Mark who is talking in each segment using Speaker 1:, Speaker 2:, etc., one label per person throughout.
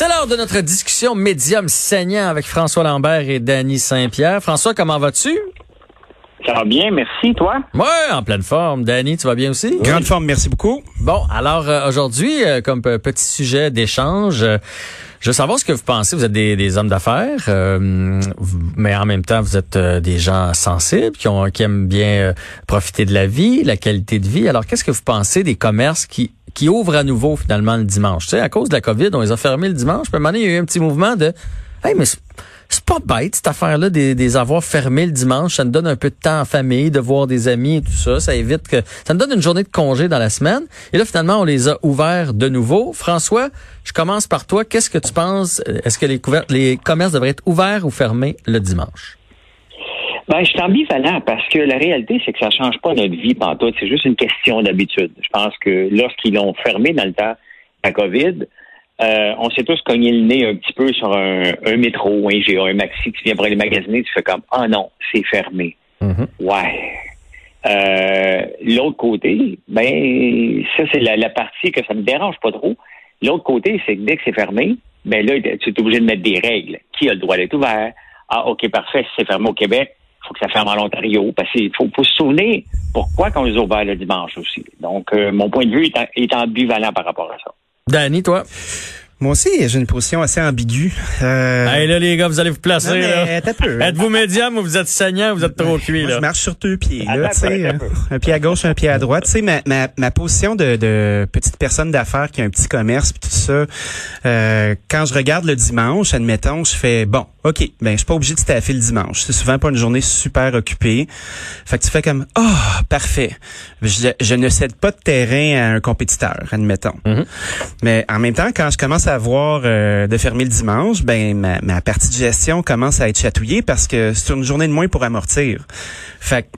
Speaker 1: C'est l'heure de notre discussion médium saignant avec François Lambert et Danny Saint-Pierre. François, comment vas-tu?
Speaker 2: Ça va bien, merci, toi?
Speaker 1: Ouais, en pleine forme. Danny, tu vas bien aussi?
Speaker 3: Grande forme, merci beaucoup.
Speaker 1: Bon, alors euh, aujourd'hui, euh, comme petit sujet d'échange, euh, je veux savoir ce que vous pensez. Vous êtes des, hommes d'affaires, mais en même temps, vous êtes des gens sensibles qui, ont, qui aiment bien profiter de la vie, la qualité de vie. Alors, qu'est-ce que vous pensez des commerces qui qui ouvrent à nouveau finalement le dimanche? Tu sais, à cause de la COVID, on les a fermés le dimanche. Puis à un moment donné, il y a eu un petit mouvement de Hey, mais c'est pas bête, cette affaire-là, des, des fermés le dimanche. Ça nous donne un peu de temps en famille, de voir des amis et tout ça. Ça évite que, ça nous donne une journée de congé dans la semaine. Et là, finalement, on les a ouverts de nouveau. François, je commence par toi. Qu'est-ce que tu penses? Est-ce que les, les commerces devraient être ouverts ou fermés le dimanche?
Speaker 2: Ben, je suis ambivalent parce que la réalité, c'est que ça change pas notre vie pantoute. C'est juste une question d'habitude. Je pense que lorsqu'ils l'ont fermé dans le temps la COVID, euh, on s'est tous cogné le nez un petit peu sur un, métro, un GA, un maxi, tu viens pour aller magasiner, tu fais comme Ah non, c'est fermé. Mm-hmm. Ouais. Euh, l'autre côté, ben ça c'est la, partie que ça me dérange pas trop. L'autre côté, c'est que dès que c'est fermé, ben là, tu es obligé de mettre des règles. Qui a le droit d'être ouvert? Ah, OK, parfait, si c'est fermé au Québec, faut que ça ferme en Ontario. Parce qu'il faut, se souvenir pourquoi qu'on les a ouverts le dimanche aussi. Donc, euh, mon point de vue est, est ambivalent par rapport à ça.
Speaker 1: Danny, toi?
Speaker 3: Moi aussi, j'ai une position assez ambiguë.
Speaker 1: Euh... Hey, là, les gars, vous allez vous placer. Êtes-vous médium ou vous êtes saignant vous êtes trop cuit? Là?
Speaker 3: je marche sur deux pieds. Là, sais, un pied à gauche, un pied à droite. Tu sais, ma, ma, ma position de, de petite personne d'affaires qui a un petit commerce puis tout ça, euh, quand je regarde le dimanche, admettons, je fais, bon, OK, ben je suis pas obligé de staffer le dimanche. C'est souvent pas une journée super occupée. Fait que tu fais comme, oh, parfait. Je, ne cède pas de terrain à un compétiteur, admettons. Mm-hmm. Mais en même temps, quand je commence à avoir euh, de fermer le dimanche, ben ma, partie de gestion commence à être chatouillée parce que c'est une journée de moins pour amortir. Fait que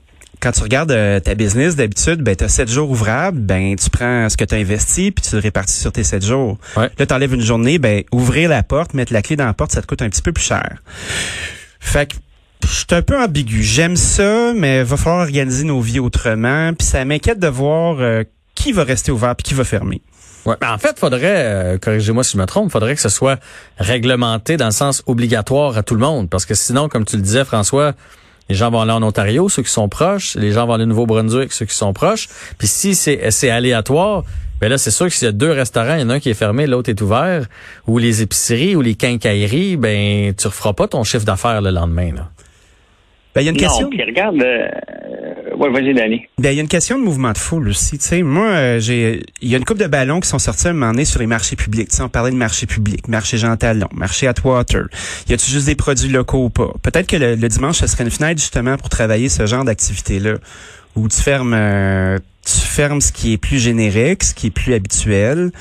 Speaker 3: quand tu regardes euh, ta business, d'habitude, ben, tu as 7 jours ouvrables, ben, tu prends ce que tu as investi puis tu le répartis sur tes 7 jours. Là, tu enlèves une journée, ben, ouvrir la porte, mettre la clé dans la porte, ça te coûte un petit peu plus cher. Fait que je suis un peu ambigu. J'aime ça, mais va falloir organiser nos vies autrement. Puis ça m'inquiète de voir euh, qui va rester ouvert puis qui va fermer.
Speaker 1: Ouais, en fait, faudrait, euh, corrigez-moi si je me trompe, faudrait que ce soit réglementé dans le sens obligatoire à tout le monde, parce que sinon, comme tu le disais, François, les gens vont aller en Ontario, ceux qui sont proches, les gens vont aller au Nouveau-Brunswick, ceux qui sont proches. Puis si c'est, c'est aléatoire, ben là, c'est sûr que s'il y a deux restaurants, il y en a un qui est fermé, l'autre est ouvert, ou les épiceries ou les quincailleries, ben tu referas pas ton chiffre d'affaires le lendemain. Là.
Speaker 3: Ben, il y a une question.
Speaker 2: regarde, euh, Ouais, vas-y, Danny.
Speaker 3: Ben, il y a une question de mouvement de foule aussi. Tu sais, moi, euh, j'ai, il y a une coupe de ballons qui sont sortis un moment donné sur les marchés publics. Tu sais, on parlait de marché public, marché Jean Talon, marché Atwater. Y a-tu juste des produits locaux ou pas? Peut-être que le, dimanche, ce serait une fenêtre justement pour travailler ce genre d'activité-là. Où tu fermes, euh, tu fermes ce qui est plus générique, ce qui est plus habituel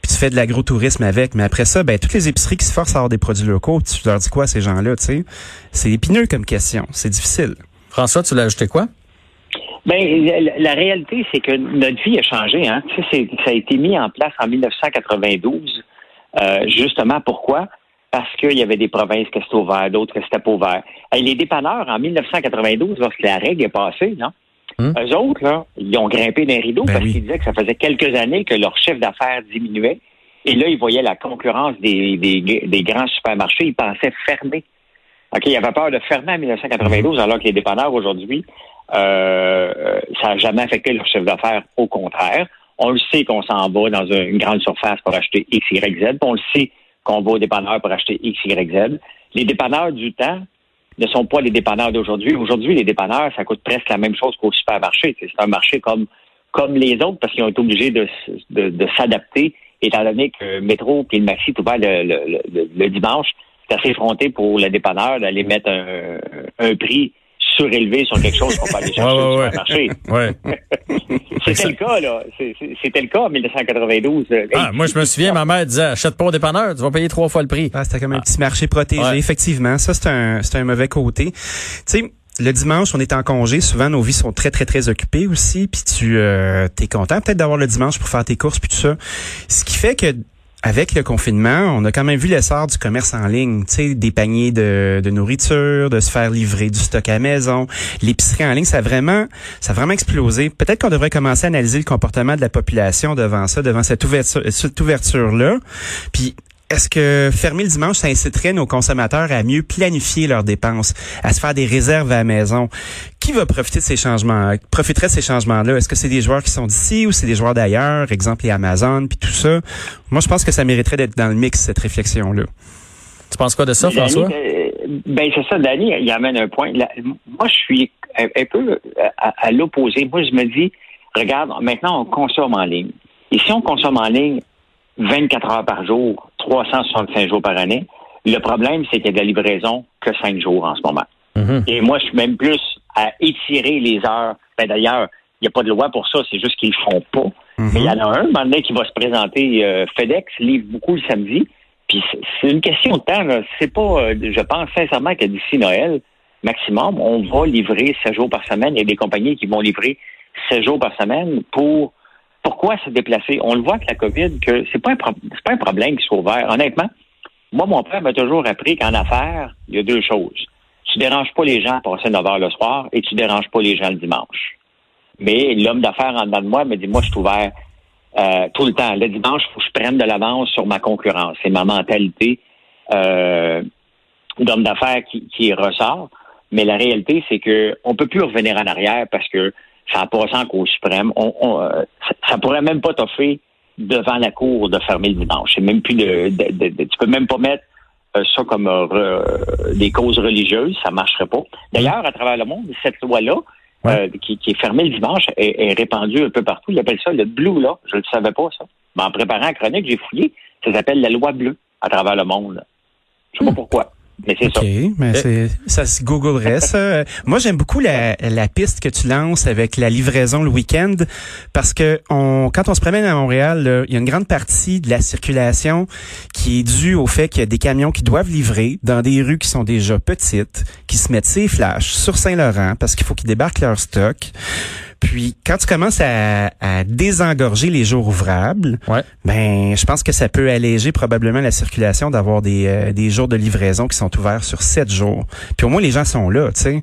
Speaker 3: puis tu fais de l'agro-tourisme avec. Mais après ça, ben toutes les épiceries qui se forcent à avoir des produits locaux, tu leur dis quoi à ces gens-là, tu sais? C'est épineux comme question. C'est difficile.
Speaker 1: François, tu l'as ajouté quoi?
Speaker 2: Ben, la, réalité, c'est que notre vie a changé. Hein. Tu sais, ça a été mis en place en 1992. Euh, justement, pourquoi? Parce qu'il y avait des provinces qui étaient ouvertes, d'autres qui n'étaient pas ouvertes. les dépanneurs, en 1992, lorsque la règle est passée, non? Hum? Eux autres, là, ils ont grimpé d'un rideau ben parce qu'ils disaient que ça faisait quelques années que leur chiffre d'affaires diminuait. Et là, ils voyaient la concurrence des, des, des grands supermarchés. Ils pensaient fermer. OK, ils avaient peur de fermer en 1992, alors que les dépanneurs aujourd'hui euh, ça n'a jamais affecté leur chef d'affaires. Au contraire, on le sait qu'on s'en va dans une grande surface pour acheter X, Y, Z. On le sait qu'on va au dépanneur pour acheter X, Y, Z. Les dépanneurs du temps ne sont pas les dépanneurs d'aujourd'hui. Aujourd'hui, les dépanneurs, ça coûte presque la même chose qu'au supermarché. C'est un marché comme comme les autres parce qu'ils ont été obligés de, de, s'adapter, étant donné que Métro et le Maxi tout ouvert le, le, dimanche. C'est assez fronté pour le dépanneur d'aller mettre un, un prix surélevé sur quelque chose qu'on peut aller chercher
Speaker 1: ouais,
Speaker 2: ouais, marché.
Speaker 1: Ouais.
Speaker 2: C'était le cas, là. C'était le cas en 1992.
Speaker 1: Ah, moi, je me souviens, ma mère disait, achète pas au dépanneur, tu vas payer trois fois le prix.
Speaker 3: Ah, c'était comme un petit marché protégé, effectivement. Ça, c'est un, c'est un mauvais côté. Tu sais, le dimanche, on est en congé. Souvent, nos vies sont très, très, très occupées aussi. Puis tu euh, es content peut-être d'avoir le dimanche pour faire tes courses puis tout ça. Ce qui fait que avec le confinement, on a quand même vu l'essor du commerce en ligne, tu sais, des paniers de, de, nourriture, de se faire livrer du stock à maison. L'épicerie en ligne, ça a vraiment, ça a vraiment explosé. Peut-être qu'on devrait commencer à analyser le comportement de la population devant ça, devant cette ouverture, cette ouverture-là. Puis est-ce que fermer le dimanche, ça inciterait nos consommateurs à mieux planifier leurs dépenses, à se faire des réserves à la maison? Qui va profiter de ces changements, profiterait de ces changements-là? Est-ce que c'est des joueurs qui sont d'ici ou c'est des joueurs d'ailleurs? Exemple, les Amazon, puis tout ça? Moi, je pense que ça mériterait d'être dans le mix, cette réflexion-là.
Speaker 1: Tu penses quoi de ça, François?
Speaker 2: Euh, ben, c'est ça, Danny, il amène un point. moi, je suis un, peu à l'opposé. Moi, je me dis, regarde, maintenant, on consomme en ligne. Et si on consomme en ligne, 24 heures par jour, 365 jours par année. Le problème, c'est qu'il y a de la livraison que 5 jours en ce moment. Mhm. Et moi, je suis même plus à étirer les heures. Ben, D'ailleurs, il n'y a pas de loi pour ça, c'est juste qu'ils ne font pas. Mhm. Mais il y en a un, un qui va se présenter, euh, FedEx livre beaucoup le samedi. Puis c'est une question de temps. C'est pas, euh, je pense sincèrement que d'ici Noël, maximum, on va livrer 7 jours par semaine. Il y a des compagnies qui vont livrer 7 jours par semaine pour pourquoi se déplacer? On le voit avec la COVID que c'est pas un pas un problème qui soit ouvert. Honnêtement, moi, mon père m'a toujours appris qu'en affaires, il y a deux choses. Tu déranges pas les gens à passer 9 heures le soir et tu déranges pas les gens le dimanche. Mais l'homme d'affaires en dedans de moi me dit, moi, je suis ouvert euh, tout le temps. Le dimanche, il faut que je prenne de l'avance sur ma concurrence. C'est ma mentalité euh, d'homme d'affaires qui, qui ressort. Mais la réalité, c'est que on peut plus revenir en arrière parce que ça a passé en Cour suprême. On, euh, ça, pourrait même pas t'offrir devant la Cour de fermer le dimanche. C'est même plus de, tu peux même pas mettre euh, ça comme euh, des causes religieuses, ça marcherait pas. D'ailleurs, à travers le monde, cette loi-là, qui, est fermée le dimanche, est, répandue un peu partout. Ils appellent ça le blue là. Je ne le savais pas, ça. Mais en préparant la chronique, j'ai fouillé. Ça s'appelle la loi bleue à travers le monde. Je sais pas hmm. pourquoi. Mais c'est
Speaker 3: ça. mais c'est, ça se googlerait, ça. Moi, j'aime beaucoup la, la piste que tu lances avec la livraison le week-end parce que on, quand on se promène à Montréal, il y a une grande partie de la circulation qui est due au fait qu'il y a des camions qui doivent livrer dans des rues qui sont déjà petites, qui se mettent ses flashs sur Saint-Laurent parce qu'il faut qu'ils débarquent leur stock. Puis quand tu commences à, désengorger les jours ouvrables, ben je pense que ça peut alléger probablement la circulation d'avoir des, euh, des jours de livraison qui sont ouverts sur sept jours. Puis au moins les gens sont là, tu sais.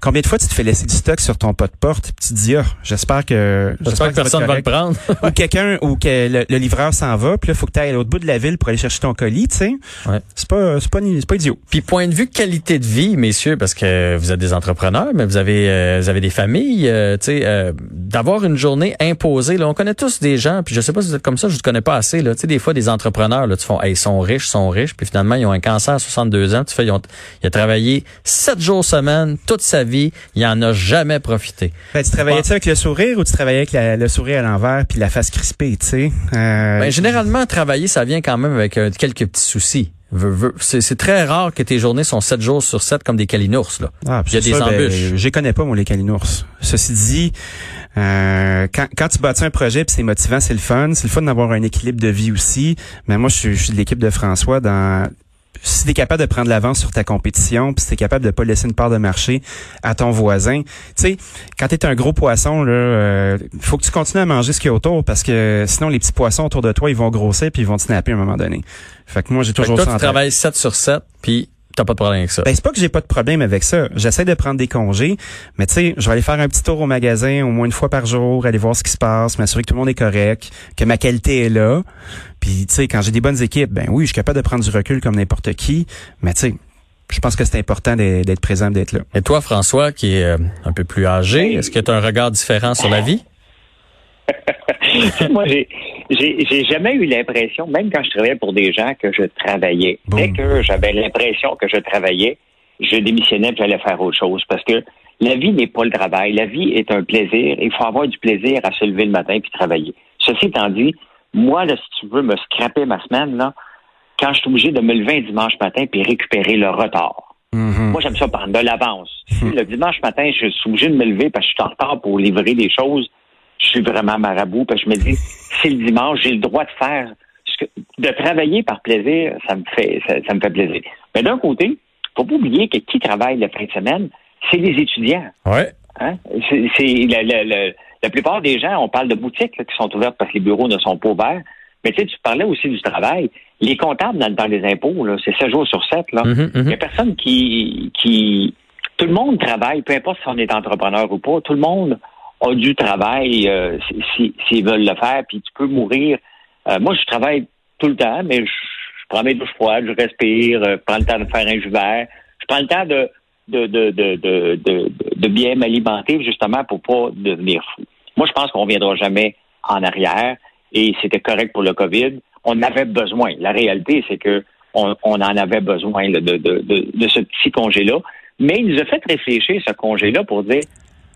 Speaker 3: Combien de fois tu te fais laisser du stock sur ton pot de porte, puis tu te dis ah, j'espère que
Speaker 1: j'espère que, personne va le prendre
Speaker 3: ou quelqu'un ou que le, livreur s'en va, puis là faut que tu ailles à l'autre bout de la ville pour aller chercher ton colis, tu sais. Ouais. C'est pas c'est pas c'est pas idiot.
Speaker 1: Puis point de vue qualité de vie, messieurs, parce que vous êtes des entrepreneurs, mais vous avez euh, vous avez des familles, euh, tu sais euh, d'avoir une journée imposée. Là, on connaît tous des gens, puis je sais pas si vous êtes comme ça, je ne connais pas assez. Là, tu sais, des fois des entrepreneurs, là, tu font, ils sont riches, sont riches, puis finalement ils ont un cancer à 62 ans. Tu fais, ils ont, il a travaillé 7 jours semaine toute sa vie, il en a jamais profité.
Speaker 3: Ben, tu travaillais-tu avec le sourire ou tu travaillais avec le sourire à l'envers puis la face crispée, tu sais?
Speaker 1: Euh... Ben, généralement, travailler, ça vient quand même avec euh, quelques petits soucis. C'est très rare que tes journées sont 7 jours sur 7 comme des calinours. Là.
Speaker 3: Ah, Il y a des ben, embûches. je les connais pas, moi, les calinours. Ceci dit, euh, quand, quand tu bâtis un projet, c'est motivant, c'est le fun. C'est le fun d'avoir un équilibre de vie aussi. Mais moi, je suis, je suis de l'équipe de François dans si tu es capable de prendre l'avance sur ta compétition, puis si tu es capable de pas laisser une part de marché à ton voisin, tu sais, quand tu es un gros poisson là, euh, faut que tu continues à manger ce qu'il y a autour parce que sinon les petits poissons autour de toi, ils vont grossir puis ils vont te snapper à un moment donné. Fait que moi j'ai toujours
Speaker 1: toi, tu travailles 7 sur 7 puis T'as pas de problème avec ça.
Speaker 3: Ben, c'est pas que j'ai pas de problème avec ça. J'essaie de prendre des congés, mais tu sais, je vais aller faire un petit tour au magasin au moins une fois par jour, aller voir ce qui se passe, m'assurer que tout le monde est correct, que ma qualité est là. Puis tu sais, quand j'ai des bonnes équipes, ben oui, je suis capable de prendre du recul comme n'importe qui, mais tu sais, je pense que c'est important d'être présent, d'être là.
Speaker 1: Et toi, François, qui est euh, un peu plus âgé, est-ce que tu as un regard différent sur la vie?
Speaker 2: Moi, j'ai j'ai jamais eu l'impression, même quand je travaillais pour des gens, que je travaillais. Dès que j'avais l'impression que je travaillais, je démissionnais et j'allais faire autre chose. Parce que la vie n'est pas le travail. La vie est un plaisir. Il faut avoir du plaisir à se lever le matin puis travailler. Ceci étant dit, moi, là, si tu veux me scraper ma semaine, là, quand je suis obligé de me lever un dimanche matin puis récupérer le retard, Mm-hmm. Moi, j'aime ça prendre de l'avance. Le dimanche matin, je suis obligé de me lever parce que je suis en retard pour livrer des choses. Je suis vraiment marabout parce que je me dis, c'est le dimanche, j'ai le droit de faire de travailler par plaisir, ça me fait ça, me fait plaisir. Mais d'un côté, faut pas oublier que qui travaille la fin de semaine, c'est les étudiants.
Speaker 1: Ouais.
Speaker 2: Hein? C'est la, plupart des gens, on parle de boutiques qui sont ouvertes parce que les bureaux ne sont pas ouverts. Mais tu sais, tu parlais aussi du travail. Les comptables dans, dans les impôts, c'est 7 jours sur 7. Là. Mm-hmm, mm-hmm. Il n'y a personne qui, qui. Tout le monde travaille, peu importe si on est entrepreneur ou pas. Tout le monde du travail euh, s'ils veulent le faire. Puis tu peux mourir. Euh, moi, je travaille tout le temps, mais je, prends mes douches froides, je respire, euh, je prends le temps de faire un jus vert. Je prends le temps de, de, de, de, de, bien m'alimenter justement pour pas devenir fou. Moi, je pense qu'on ne viendra jamais en arrière et c'était correct pour le COVID. On avait besoin. La réalité, c'est que on, en avait besoin de, ce petit congé-là. Mais il nous a fait réfléchir ce congé-là pour dire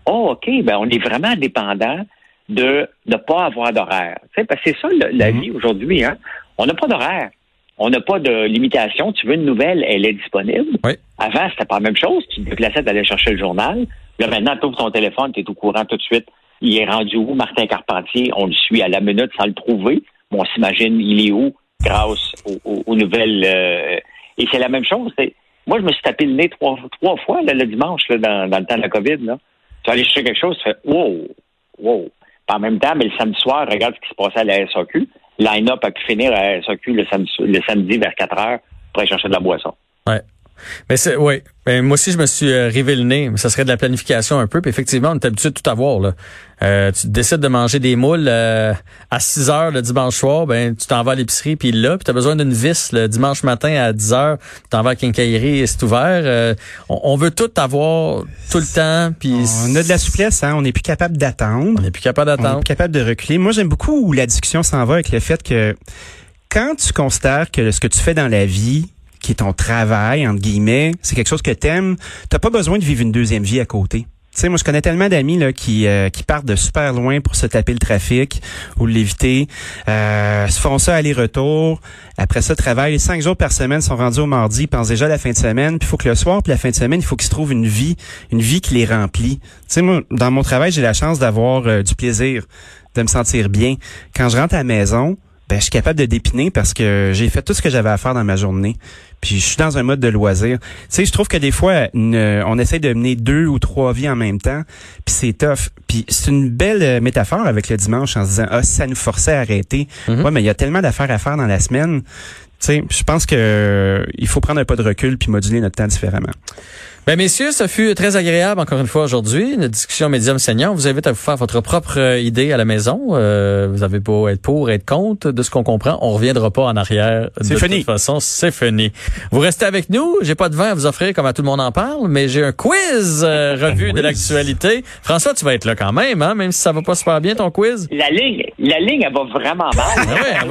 Speaker 2: Oh, OK, ben on est vraiment dépendant de ne pas avoir d'horaire. Tu sais, parce que c'est ça la mm-hmm. vie aujourd'hui. Hein? On n'a pas d'horaire. On n'a pas de limitation. Tu veux une nouvelle, elle est disponible. Avant, c'était pas la même chose. Tu te déplaçais d'aller chercher le journal. Là, maintenant, tu ouvres ton téléphone, tu es au courant tout de suite. Il est rendu où, Martin Carpentier? On le suit à la minute sans le trouver. on s'imagine, il est où grâce aux, nouvelles. Euh, et c'est la même chose. Moi, je me suis tapé le nez trois, trois fois le dimanche dans, le temps de la COVID. Là. Tu vas aller chercher quelque chose, tu fais wow, wow. en même temps, mais le samedi soir, regarde ce qui se passait à la SAQ. Line-up a pu finir à la SAQ le samedi, le samedi vers 4 heures pour aller chercher de la boisson.
Speaker 1: Ouais. Mais c'est oui. Ben, moi aussi, je me suis euh, rivé le nez. Ça serait de la planification un peu. Puis effectivement, on est habitué de tout avoir. Là. Euh, tu décides de manger des moules euh, à 6 heures le dimanche soir, ben tu t'en vas à l'épicerie puis là, puis tu as besoin d'une vis le dimanche matin à 10 heures, tu t'en vas à Quincaillerie et c'est ouvert. Euh, on, veut tout avoir tout le temps. Puis
Speaker 3: on a de la souplesse, hein? on n'est plus capable d'attendre.
Speaker 1: On n'est plus capable d'attendre. On
Speaker 3: est plus capable de reculer. Moi, j'aime beaucoup où la discussion s'en va avec le fait que quand tu considères que ce que tu fais dans la vie qui est ton travail, entre guillemets, c'est quelque chose que t'aimes, t'as pas besoin de vivre une deuxième vie à côté. Tu sais, moi, je connais tellement d'amis là qui euh, qui partent de super loin pour se taper le trafic ou l'éviter, euh, se font ça aller-retour. Après ça, travaillent cinq jours par semaine, sont rendus au mardi, pensent déjà à la fin de semaine. Puis il faut que le soir, puis la fin de semaine, il faut qu'ils se trouvent une vie, une vie qui les remplit. Tu sais, moi, dans mon travail, j'ai la chance d'avoir euh, du plaisir, de me sentir bien. Quand je rentre à la maison, ben, je suis capable de dépiner parce que j'ai fait tout ce que j'avais à faire dans ma journée. Puis je suis dans un mode de loisir. Tu sais, je trouve que des fois, on essaie de mener deux ou trois vies en même temps, puis c'est tough. Puis c'est une belle euh, métaphore avec le dimanche en se disant, ah, ça nous forçait à arrêter. Mm-hmm. Ouais, mais il y a tellement d'affaires à faire dans la semaine. Tu sais, je pense que euh, il faut prendre un pas de recul puis moduler notre temps différemment.
Speaker 1: Ben messieurs, ça fut très agréable encore une fois aujourd'hui, une discussion médium senior. vous invite à vous faire votre propre euh, idée à la maison. Euh, vous avez beau être pour, être contre, de ce qu'on comprend, on reviendra pas en arrière.
Speaker 3: C'est fini.
Speaker 1: De toute façon, c'est fini. Vous restez avec nous. J'ai pas de vin à vous offrir comme à tout le monde en parle, mais j'ai un quiz euh, revue de l'actualité. François, tu vas être là quand même, hein, même si ça va pas super bien ton quiz.
Speaker 2: La ligne, la ligne, elle va vraiment mal.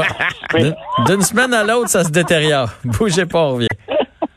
Speaker 1: Ah D'une semaine à l'autre, ça se détériore. Bougez pas, on revient.